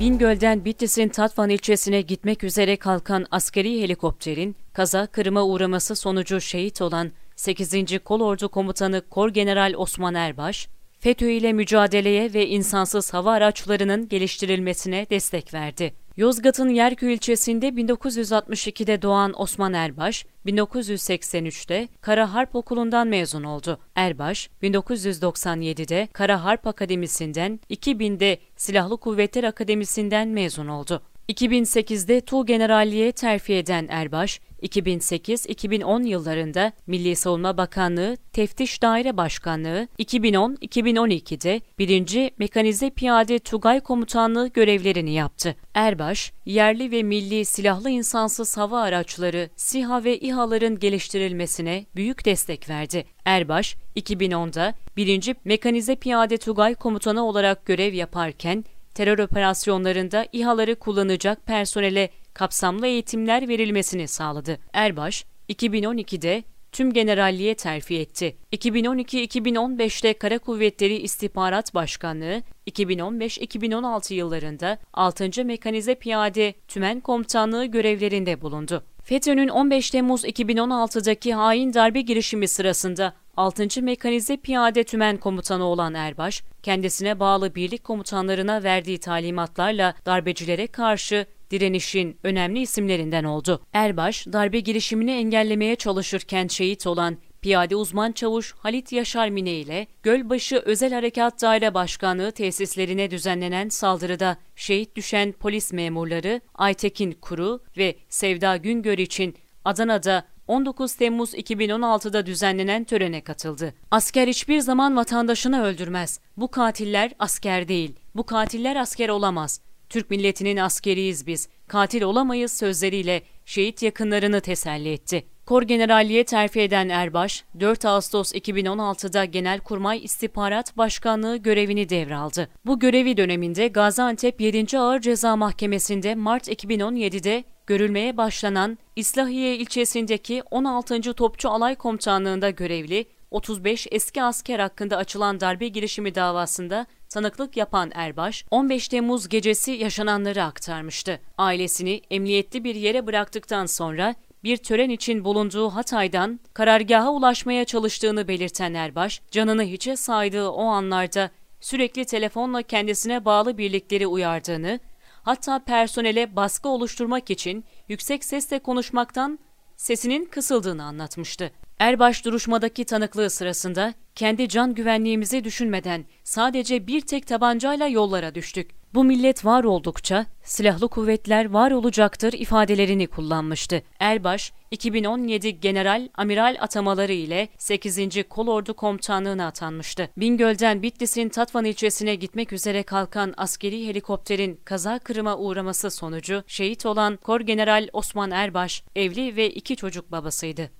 Bingöl'den Bitlis'in Tatvan ilçesine gitmek üzere kalkan askeri helikopterin kaza kırıma uğraması sonucu şehit olan 8. Kolordu Komutanı Kor General Osman Erbaş, FETÖ ile mücadeleye ve insansız hava araçlarının geliştirilmesine destek verdi. Yozgat'ın Yerköy ilçesinde 1962'de doğan Osman Erbaş, 1983'te Kara Harp Okulu'ndan mezun oldu. Erbaş, 1997'de Kara Harp Akademisi'nden, 2000'de Silahlı Kuvvetler Akademisi'nden mezun oldu. 2008'de Tuğ Generalliğe terfi eden Erbaş, 2008-2010 yıllarında Milli Savunma Bakanlığı Teftiş Daire Başkanlığı, 2010-2012'de 1. Mekanize Piyade Tugay Komutanlığı görevlerini yaptı. Erbaş, yerli ve milli silahlı insansız hava araçları SİHA ve İHA'ların geliştirilmesine büyük destek verdi. Erbaş, 2010'da 1. Mekanize Piyade Tugay Komutanı olarak görev yaparken terör operasyonlarında İHA'ları kullanacak personele kapsamlı eğitimler verilmesini sağladı. Erbaş, 2012'de tüm generalliğe terfi etti. 2012-2015'te Kara Kuvvetleri İstihbarat Başkanlığı, 2015-2016 yıllarında 6. Mekanize Piyade Tümen Komutanlığı görevlerinde bulundu. FETÖ'nün 15 Temmuz 2016'daki hain darbe girişimi sırasında 6. Mekanize Piyade Tümen Komutanı olan Erbaş, kendisine bağlı birlik komutanlarına verdiği talimatlarla darbecilere karşı direnişin önemli isimlerinden oldu. Erbaş, darbe girişimini engellemeye çalışırken şehit olan Piyade uzman çavuş Halit Yaşar Mine ile Gölbaşı Özel Harekat Daire Başkanlığı tesislerine düzenlenen saldırıda şehit düşen polis memurları Aytekin Kuru ve Sevda Güngör için Adana'da 19 Temmuz 2016'da düzenlenen törene katıldı. Asker hiçbir zaman vatandaşını öldürmez. Bu katiller asker değil. Bu katiller asker olamaz. Türk milletinin askeriyiz biz. Katil olamayız sözleriyle şehit yakınlarını teselli etti. Kor Generalliğe terfi eden Erbaş, 4 Ağustos 2016'da Genelkurmay İstihbarat Başkanlığı görevini devraldı. Bu görevi döneminde Gaziantep 7. Ağır Ceza Mahkemesi'nde Mart 2017'de görülmeye başlanan İslahiye ilçesindeki 16. Topçu Alay Komutanlığı'nda görevli 35 eski asker hakkında açılan darbe girişimi davasında tanıklık yapan Erbaş, 15 Temmuz gecesi yaşananları aktarmıştı. Ailesini emniyetli bir yere bıraktıktan sonra bir tören için bulunduğu Hatay'dan karargaha ulaşmaya çalıştığını belirten Erbaş, canını hiçe saydığı o anlarda sürekli telefonla kendisine bağlı birlikleri uyardığını, hatta personele baskı oluşturmak için yüksek sesle konuşmaktan sesinin kısıldığını anlatmıştı. Erbaş duruşmadaki tanıklığı sırasında kendi can güvenliğimizi düşünmeden sadece bir tek tabancayla yollara düştük. Bu millet var oldukça silahlı kuvvetler var olacaktır ifadelerini kullanmıştı. Erbaş, 2017 general amiral atamaları ile 8. Kolordu Komutanlığı'na atanmıştı. Bingöl'den Bitlis'in Tatvan ilçesine gitmek üzere kalkan askeri helikopterin kaza kırıma uğraması sonucu şehit olan Kor General Osman Erbaş evli ve iki çocuk babasıydı.